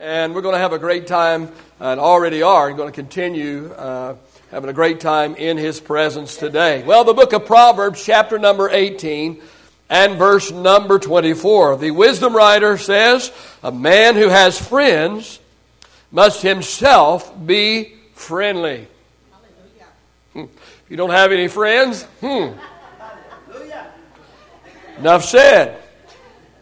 And we're going to have a great time, and already are, and going to continue uh, having a great time in His presence today. Well, the book of Proverbs, chapter number 18, and verse number 24. The wisdom writer says, A man who has friends must himself be friendly. Hmm. If you don't have any friends, hmm. Enough said.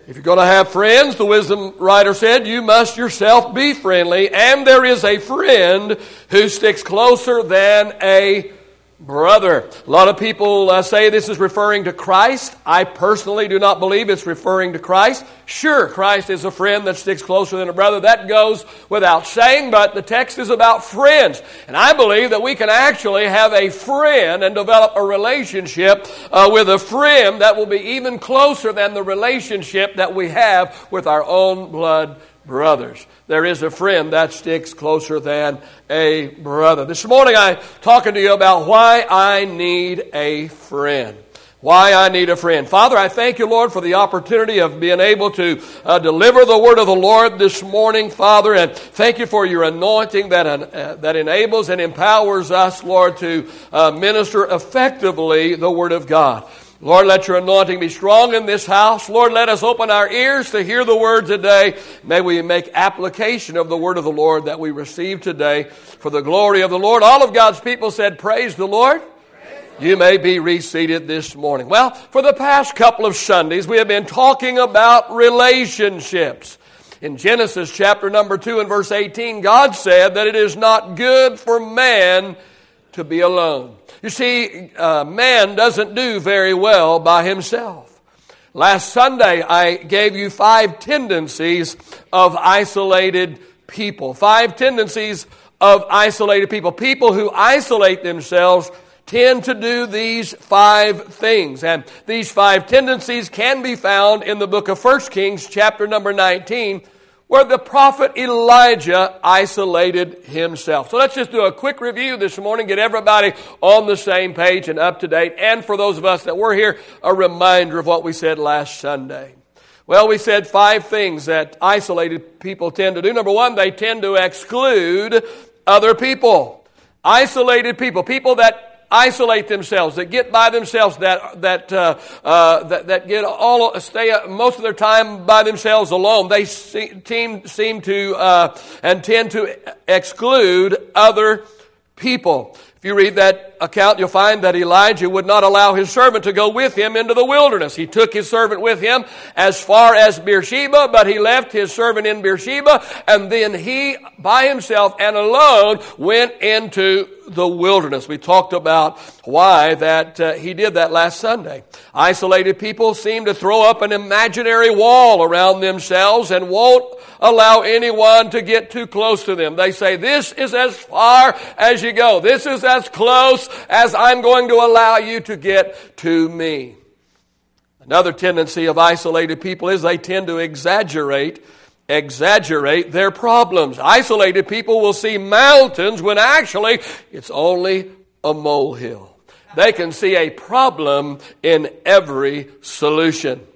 If you're going to have friends, the wisdom writer said, you must yourself be friendly. And there is a friend who sticks closer than a brother. A lot of people uh, say this is referring to Christ. I personally do not believe it's referring to Christ. Sure, Christ is a friend that sticks closer than a brother. That goes without saying, but the text is about friends. And I believe that we can actually have a friend and develop a relationship uh, with a friend that will be even closer than the relationship that we have with our own blood brothers. There is a friend that sticks closer than a brother. This morning I'm talking to you about why I need a friend. Why I need a friend. Father, I thank you, Lord, for the opportunity of being able to uh, deliver the word of the Lord this morning, Father, and thank you for your anointing that, uh, that enables and empowers us, Lord, to uh, minister effectively the word of God. Lord, let your anointing be strong in this house. Lord, let us open our ears to hear the word today. May we make application of the word of the Lord that we receive today for the glory of the Lord. All of God's people said, Praise the Lord. You may be reseated this morning. Well, for the past couple of Sundays, we have been talking about relationships. In Genesis chapter number 2 and verse 18, God said that it is not good for man to be alone. You see, uh, man doesn't do very well by himself. Last Sunday, I gave you five tendencies of isolated people. Five tendencies of isolated people. People who isolate themselves tend to do these five things. And these five tendencies can be found in the book of 1 Kings, chapter number 19, where the prophet Elijah isolated himself. So let's just do a quick review this morning, get everybody on the same page and up to date. And for those of us that were here, a reminder of what we said last Sunday. Well, we said five things that isolated people tend to do. Number one, they tend to exclude other people. Isolated people, people that isolate themselves, that get by themselves, that that uh, uh, that, that, get all stay most of their time by themselves alone. They seem seem to uh, and tend to exclude other people. If you read that account, you'll find that Elijah would not allow his servant to go with him into the wilderness. He took his servant with him as far as Beersheba, but he left his servant in Beersheba, and then he, by himself and alone, went into the wilderness. We talked about why that uh, he did that last Sunday. Isolated people seem to throw up an imaginary wall around themselves and won't allow anyone to get too close to them. They say, this is as far as you go. This is as close as I'm going to allow you to get to me. Another tendency of isolated people is they tend to exaggerate exaggerate their problems. Isolated people will see mountains when actually it's only a molehill. They can see a problem in every solution.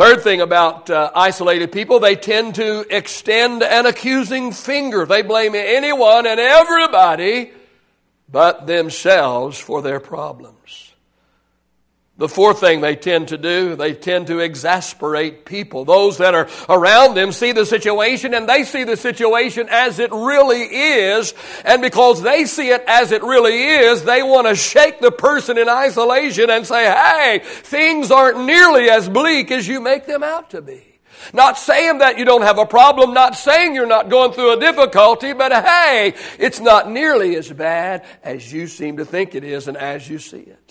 Third thing about uh, isolated people, they tend to extend an accusing finger. They blame anyone and everybody but themselves for their problems. The fourth thing they tend to do, they tend to exasperate people. Those that are around them see the situation and they see the situation as it really is. And because they see it as it really is, they want to shake the person in isolation and say, hey, things aren't nearly as bleak as you make them out to be. Not saying that you don't have a problem, not saying you're not going through a difficulty, but hey, it's not nearly as bad as you seem to think it is and as you see it.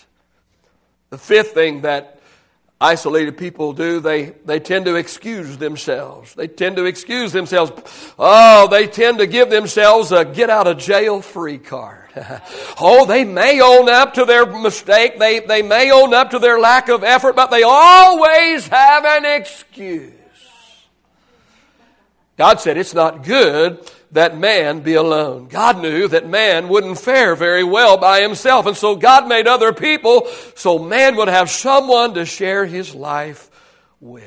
The fifth thing that isolated people do, they, they tend to excuse themselves. They tend to excuse themselves. Oh, they tend to give themselves a get out of jail free card. oh, they may own up to their mistake. They, they may own up to their lack of effort, but they always have an excuse. God said it's not good that man be alone. God knew that man wouldn't fare very well by himself, and so God made other people so man would have someone to share his life with.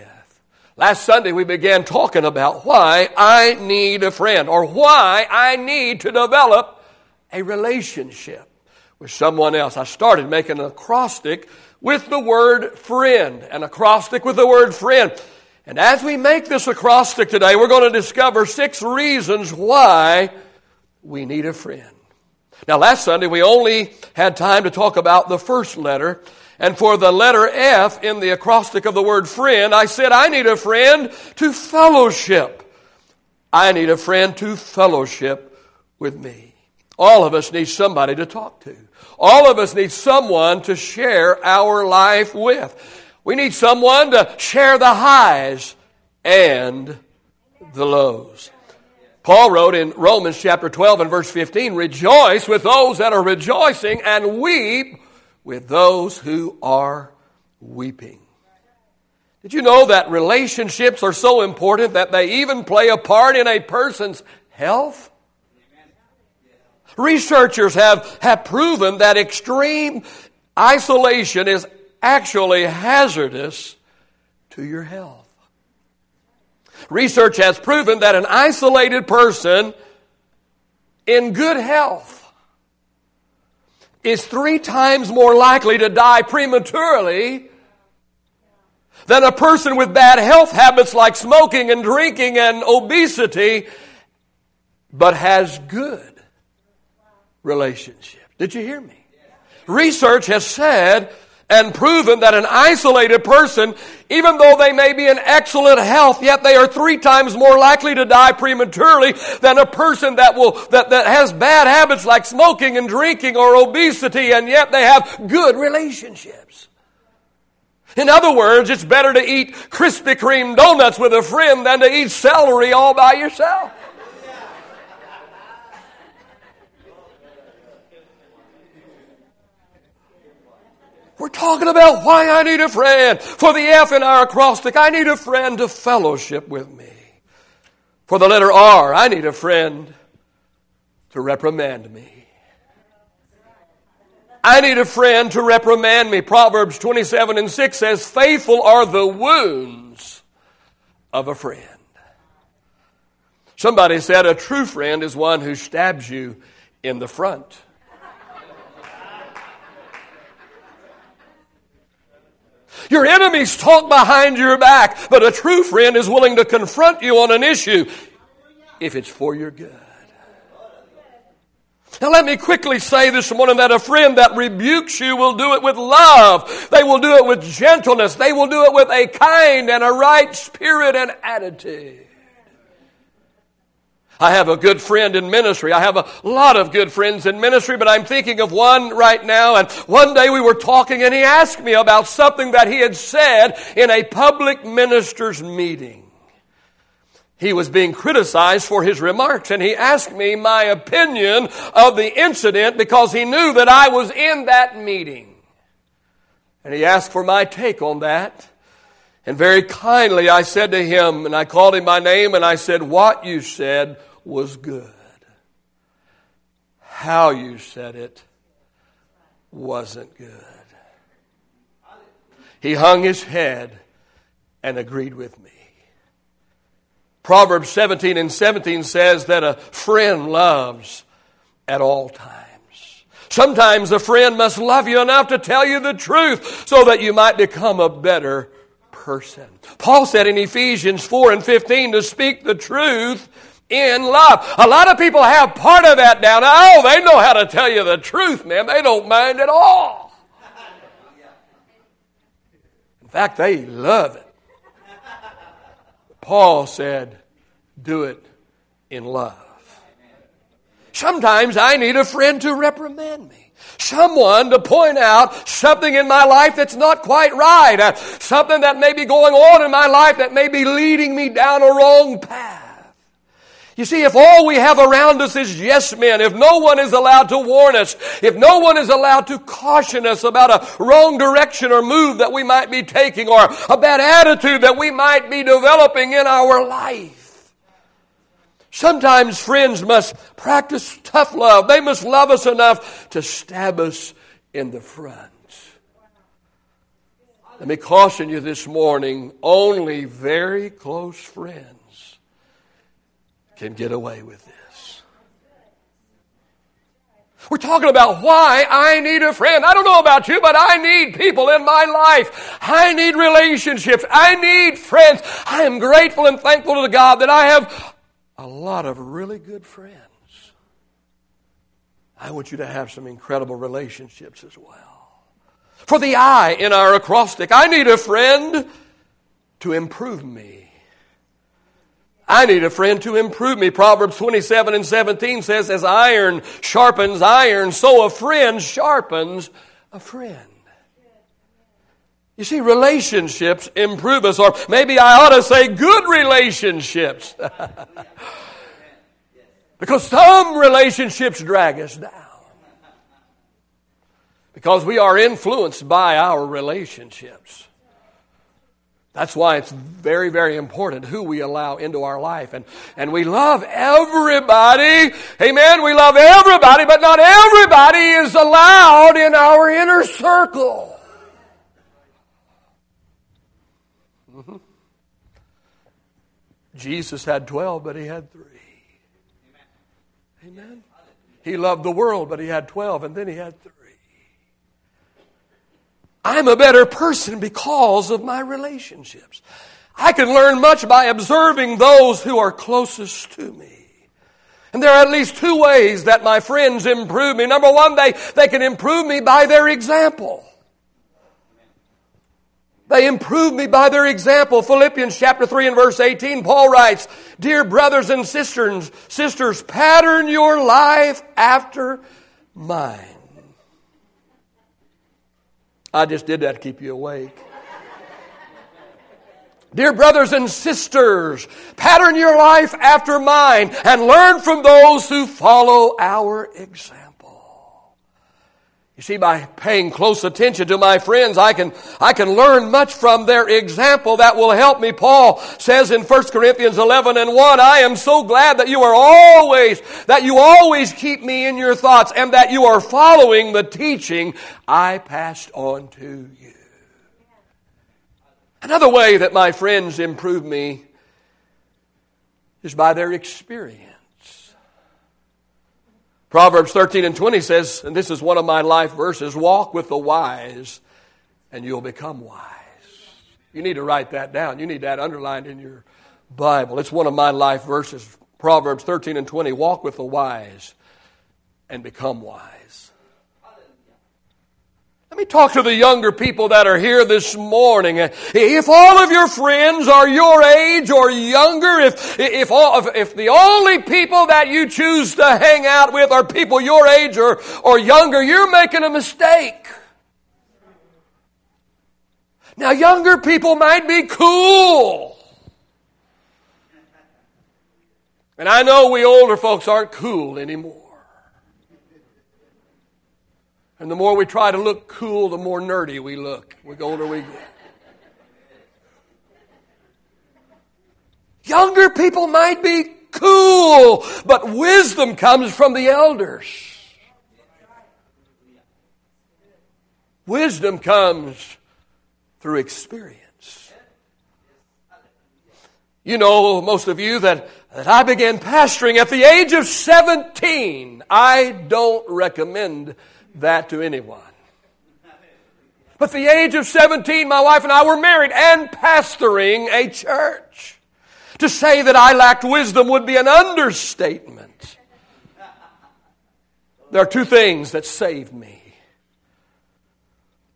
Last Sunday we began talking about why I need a friend or why I need to develop a relationship with someone else. I started making an acrostic with the word friend, an acrostic with the word friend. And as we make this acrostic today, we're going to discover six reasons why we need a friend. Now, last Sunday we only had time to talk about the first letter. And for the letter F in the acrostic of the word friend, I said, I need a friend to fellowship. I need a friend to fellowship with me. All of us need somebody to talk to. All of us need someone to share our life with. We need someone to share the highs and the lows. Paul wrote in Romans chapter 12 and verse 15, Rejoice with those that are rejoicing and weep with those who are weeping. Did you know that relationships are so important that they even play a part in a person's health? Researchers have, have proven that extreme isolation is actually hazardous to your health. Research has proven that an isolated person in good health is three times more likely to die prematurely than a person with bad health habits like smoking and drinking and obesity, but has good relationships. Did you hear me? Research has said and proven that an isolated person, even though they may be in excellent health, yet they are three times more likely to die prematurely than a person that will, that, that has bad habits like smoking and drinking or obesity, and yet they have good relationships. In other words, it's better to eat Krispy Kreme donuts with a friend than to eat celery all by yourself. We're talking about why I need a friend. For the F in our acrostic, I need a friend to fellowship with me. For the letter R, I need a friend to reprimand me. I need a friend to reprimand me. Proverbs 27 and 6 says, Faithful are the wounds of a friend. Somebody said a true friend is one who stabs you in the front. Your enemies talk behind your back, but a true friend is willing to confront you on an issue if it's for your good. Now, let me quickly say this morning that a friend that rebukes you will do it with love. They will do it with gentleness. They will do it with a kind and a right spirit and attitude. I have a good friend in ministry. I have a lot of good friends in ministry, but I'm thinking of one right now. And one day we were talking and he asked me about something that he had said in a public minister's meeting. He was being criticized for his remarks and he asked me my opinion of the incident because he knew that I was in that meeting. And he asked for my take on that. And very kindly I said to him, and I called him by name, and I said, What you said was good. How you said it wasn't good. He hung his head and agreed with me. Proverbs 17 and 17 says that a friend loves at all times. Sometimes a friend must love you enough to tell you the truth so that you might become a better person. Paul said in Ephesians 4 and 15 to speak the truth in love. A lot of people have part of that down. Oh, they know how to tell you the truth, man. They don't mind at all. In fact, they love it. Paul said, do it in love. Sometimes I need a friend to reprimand me. Someone to point out something in my life that's not quite right. Uh, something that may be going on in my life that may be leading me down a wrong path. You see, if all we have around us is yes men, if no one is allowed to warn us, if no one is allowed to caution us about a wrong direction or move that we might be taking or a bad attitude that we might be developing in our life, Sometimes friends must practice tough love. They must love us enough to stab us in the front. Let me caution you this morning only very close friends can get away with this. We're talking about why I need a friend. I don't know about you, but I need people in my life. I need relationships. I need friends. I am grateful and thankful to God that I have a lot of really good friends. I want you to have some incredible relationships as well. For the I in our acrostic, I need a friend to improve me. I need a friend to improve me. Proverbs 27 and 17 says, As iron sharpens iron, so a friend sharpens a friend. You see, relationships improve us, or maybe I ought to say good relationships. because some relationships drag us down. Because we are influenced by our relationships. That's why it's very, very important who we allow into our life. And, and we love everybody. Amen. We love everybody, but not everybody is allowed in our inner circle. Mm-hmm. Jesus had 12, but he had three. Amen. He loved the world, but he had 12, and then he had three. I'm a better person because of my relationships. I can learn much by observing those who are closest to me. And there are at least two ways that my friends improve me. Number one, they, they can improve me by their example. They improve me by their example. Philippians chapter 3 and verse 18, Paul writes, Dear brothers and sisters, sisters, pattern your life after mine. I just did that to keep you awake. Dear brothers and sisters, pattern your life after mine and learn from those who follow our example. You see, by paying close attention to my friends, I can, I can learn much from their example that will help me. Paul says in 1 Corinthians 11 and 1, I am so glad that you are always, that you always keep me in your thoughts and that you are following the teaching I passed on to you. Another way that my friends improve me is by their experience. Proverbs 13 and 20 says, and this is one of my life verses walk with the wise, and you'll become wise. You need to write that down. You need that underlined in your Bible. It's one of my life verses. Proverbs 13 and 20 walk with the wise, and become wise. Let me talk to the younger people that are here this morning. If all of your friends are your age or younger, if, if, all, if the only people that you choose to hang out with are people your age or, or younger, you're making a mistake. Now, younger people might be cool. And I know we older folks aren't cool anymore. And the more we try to look cool, the more nerdy we look. The older we get. Younger people might be cool, but wisdom comes from the elders. Wisdom comes through experience. You know, most of you, that, that I began pastoring at the age of 17. I don't recommend that to anyone. But the age of 17, my wife and I were married and pastoring a church. To say that I lacked wisdom would be an understatement. There are two things that saved me.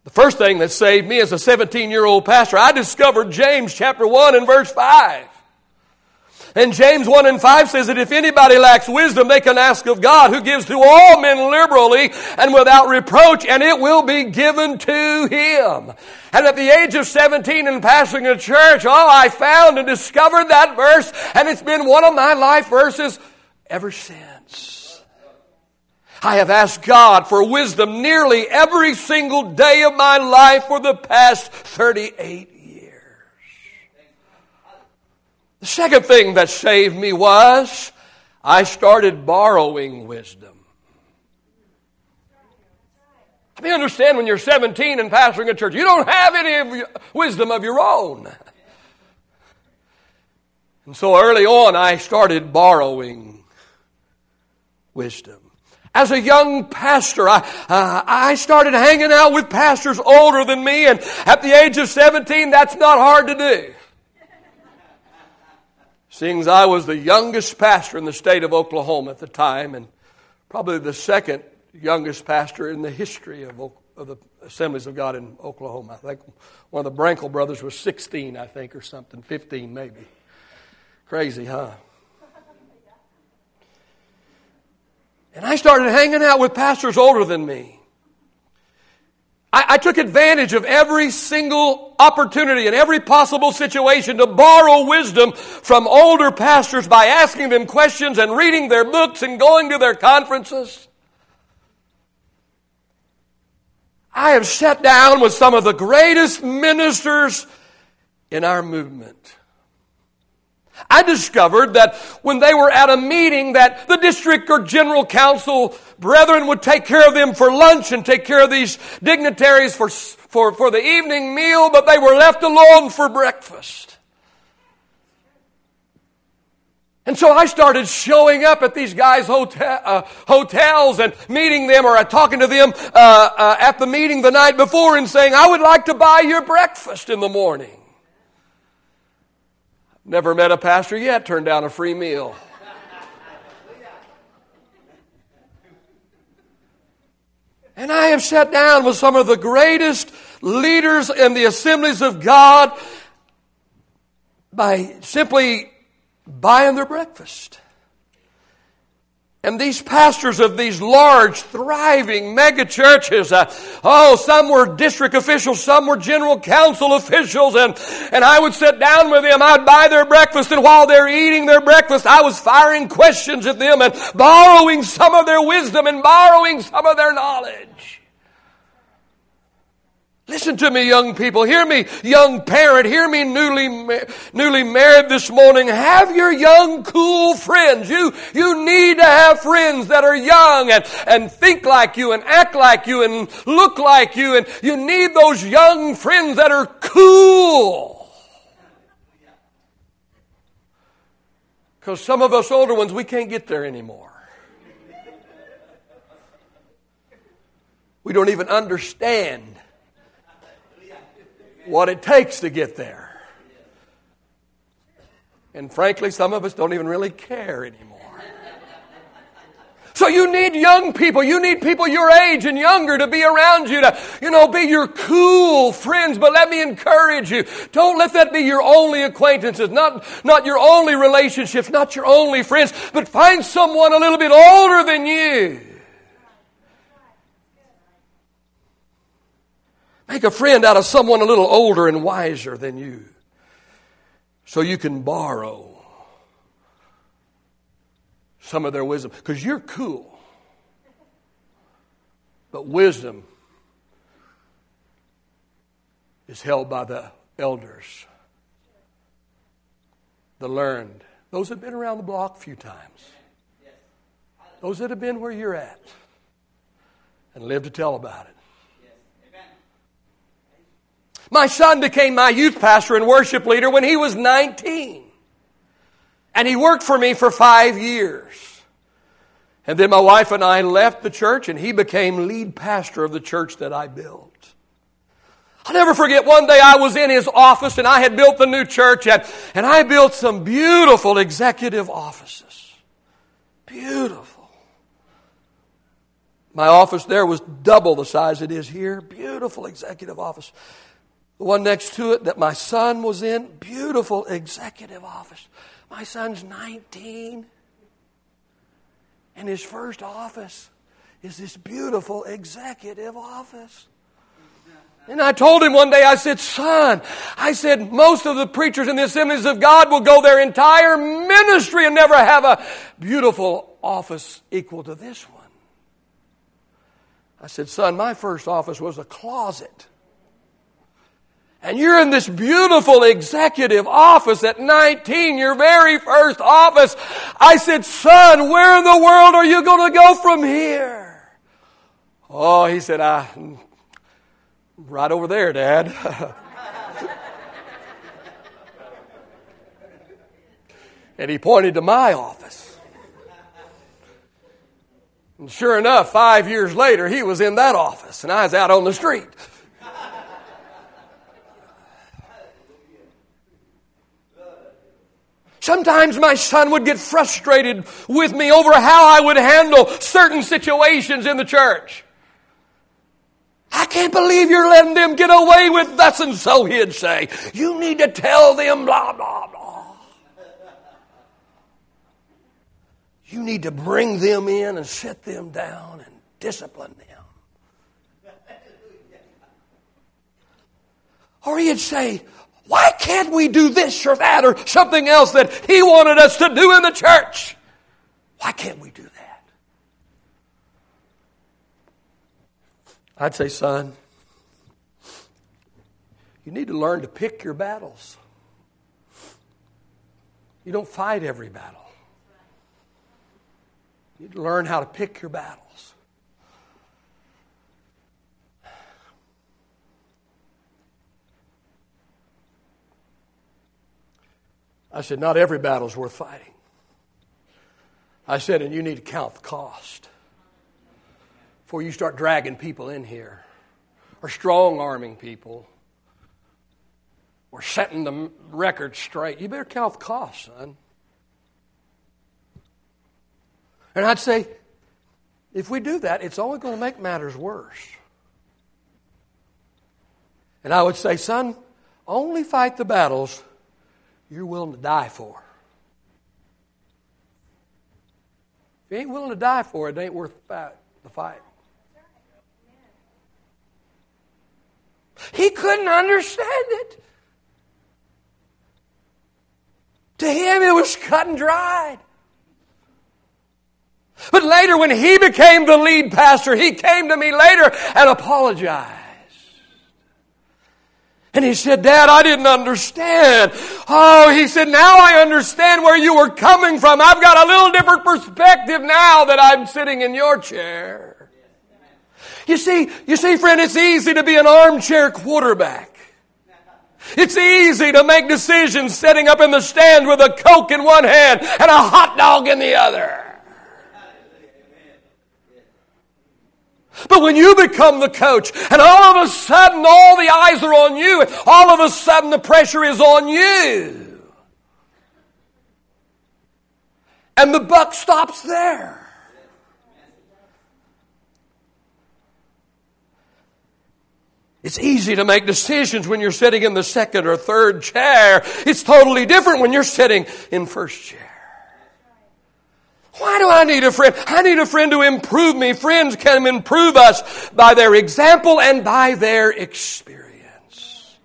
The first thing that saved me as a 17 year old pastor, I discovered James chapter 1 and verse 5. And James 1 and 5 says that if anybody lacks wisdom, they can ask of God, who gives to all men liberally and without reproach, and it will be given to him. And at the age of 17 and passing a church, oh, I found and discovered that verse, and it's been one of my life verses ever since. I have asked God for wisdom nearly every single day of my life for the past 38 The second thing that saved me was I started borrowing wisdom. I mean, understand when you're 17 and pastoring a church, you don't have any of wisdom of your own. And so early on, I started borrowing wisdom. As a young pastor, I, uh, I started hanging out with pastors older than me, and at the age of 17, that's not hard to do. Seeing as I was the youngest pastor in the state of Oklahoma at the time, and probably the second youngest pastor in the history of, of the Assemblies of God in Oklahoma. I think one of the Brankel brothers was 16, I think, or something, 15 maybe. Crazy, huh? And I started hanging out with pastors older than me. I, I, took advantage of every single opportunity and every possible situation to borrow wisdom from older pastors by asking them questions and reading their books and going to their conferences. I have sat down with some of the greatest ministers in our movement. I discovered that when they were at a meeting that the district or general council brethren would take care of them for lunch and take care of these dignitaries for, for, for the evening meal, but they were left alone for breakfast. And so I started showing up at these guys' hotel, uh, hotels and meeting them or talking to them uh, uh, at the meeting the night before and saying, I would like to buy your breakfast in the morning. Never met a pastor yet turned down a free meal. And I have sat down with some of the greatest leaders in the assemblies of God by simply buying their breakfast. And these pastors of these large, thriving mega churches, uh, oh, some were district officials, some were general council officials, and, and I would sit down with them, I'd buy their breakfast, and while they're eating their breakfast, I was firing questions at them and borrowing some of their wisdom and borrowing some of their knowledge. Listen to me, young people. Hear me, young parent. Hear me, newly, newly married this morning. Have your young, cool friends. You, you need to have friends that are young and, and think like you and act like you and look like you. And you need those young friends that are cool. Because some of us older ones, we can't get there anymore. We don't even understand what it takes to get there. And frankly, some of us don't even really care anymore. So you need young people. You need people your age and younger to be around you to, you know, be your cool friends. But let me encourage you. Don't let that be your only acquaintances, not, not your only relationships, not your only friends, but find someone a little bit older than you Make a friend out of someone a little older and wiser than you so you can borrow some of their wisdom because you're cool. But wisdom is held by the elders, the learned, those that have been around the block a few times, those that have been where you're at and live to tell about it. My son became my youth pastor and worship leader when he was 19. And he worked for me for five years. And then my wife and I left the church and he became lead pastor of the church that I built. I'll never forget one day I was in his office and I had built the new church and, and I built some beautiful executive offices. Beautiful. My office there was double the size it is here. Beautiful executive office. The one next to it that my son was in, beautiful executive office. My son's 19. And his first office is this beautiful executive office. And I told him one day, I said, son, I said, most of the preachers in the assemblies of God will go their entire ministry and never have a beautiful office equal to this one. I said, son, my first office was a closet. And you're in this beautiful executive office at 19, your very first office. I said, son, where in the world are you going to go from here? Oh, he said, I, right over there, Dad. and he pointed to my office. And sure enough, five years later, he was in that office, and I was out on the street. Sometimes my son would get frustrated with me over how I would handle certain situations in the church. I can't believe you're letting them get away with thus and so, he'd say. You need to tell them blah, blah, blah. You need to bring them in and sit them down and discipline them. Or he'd say, why can't we do this or that or something else that He wanted us to do in the church? Why can't we do that? I'd say, son, you need to learn to pick your battles. You don't fight every battle. You need to learn how to pick your battles. I said, Not every battle is worth fighting. I said, And you need to count the cost before you start dragging people in here or strong arming people or setting the record straight. You better count the cost, son. And I'd say, if we do that, it's only going to make matters worse. And I would say, son, only fight the battles you're willing to die for. If you ain't willing to die for it, it ain't worth the fight. He couldn't understand it. To him, it was cut and dried. But later, when he became the lead pastor, he came to me later and apologized. And he said, Dad, I didn't understand. Oh, he said, now I understand where you were coming from. I've got a little different perspective now that I'm sitting in your chair. You see, you see, friend, it's easy to be an armchair quarterback. It's easy to make decisions sitting up in the stand with a Coke in one hand and a hot dog in the other. But when you become the coach and all of a sudden all the eyes are on you, all of a sudden the pressure is on you. And the buck stops there. It's easy to make decisions when you're sitting in the second or third chair. It's totally different when you're sitting in first chair. Why do I need a friend? I need a friend to improve me. Friends can improve us by their example and by their experience.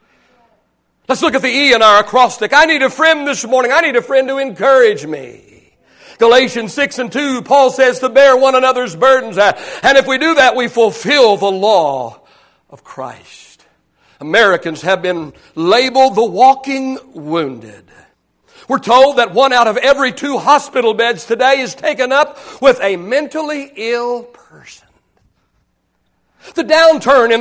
Let's look at the E in our acrostic. I need a friend this morning. I need a friend to encourage me. Galatians 6 and 2, Paul says to bear one another's burdens. Uh, and if we do that, we fulfill the law of Christ. Americans have been labeled the walking wounded. We're told that one out of every two hospital beds today is taken up with a mentally ill person. The downturn in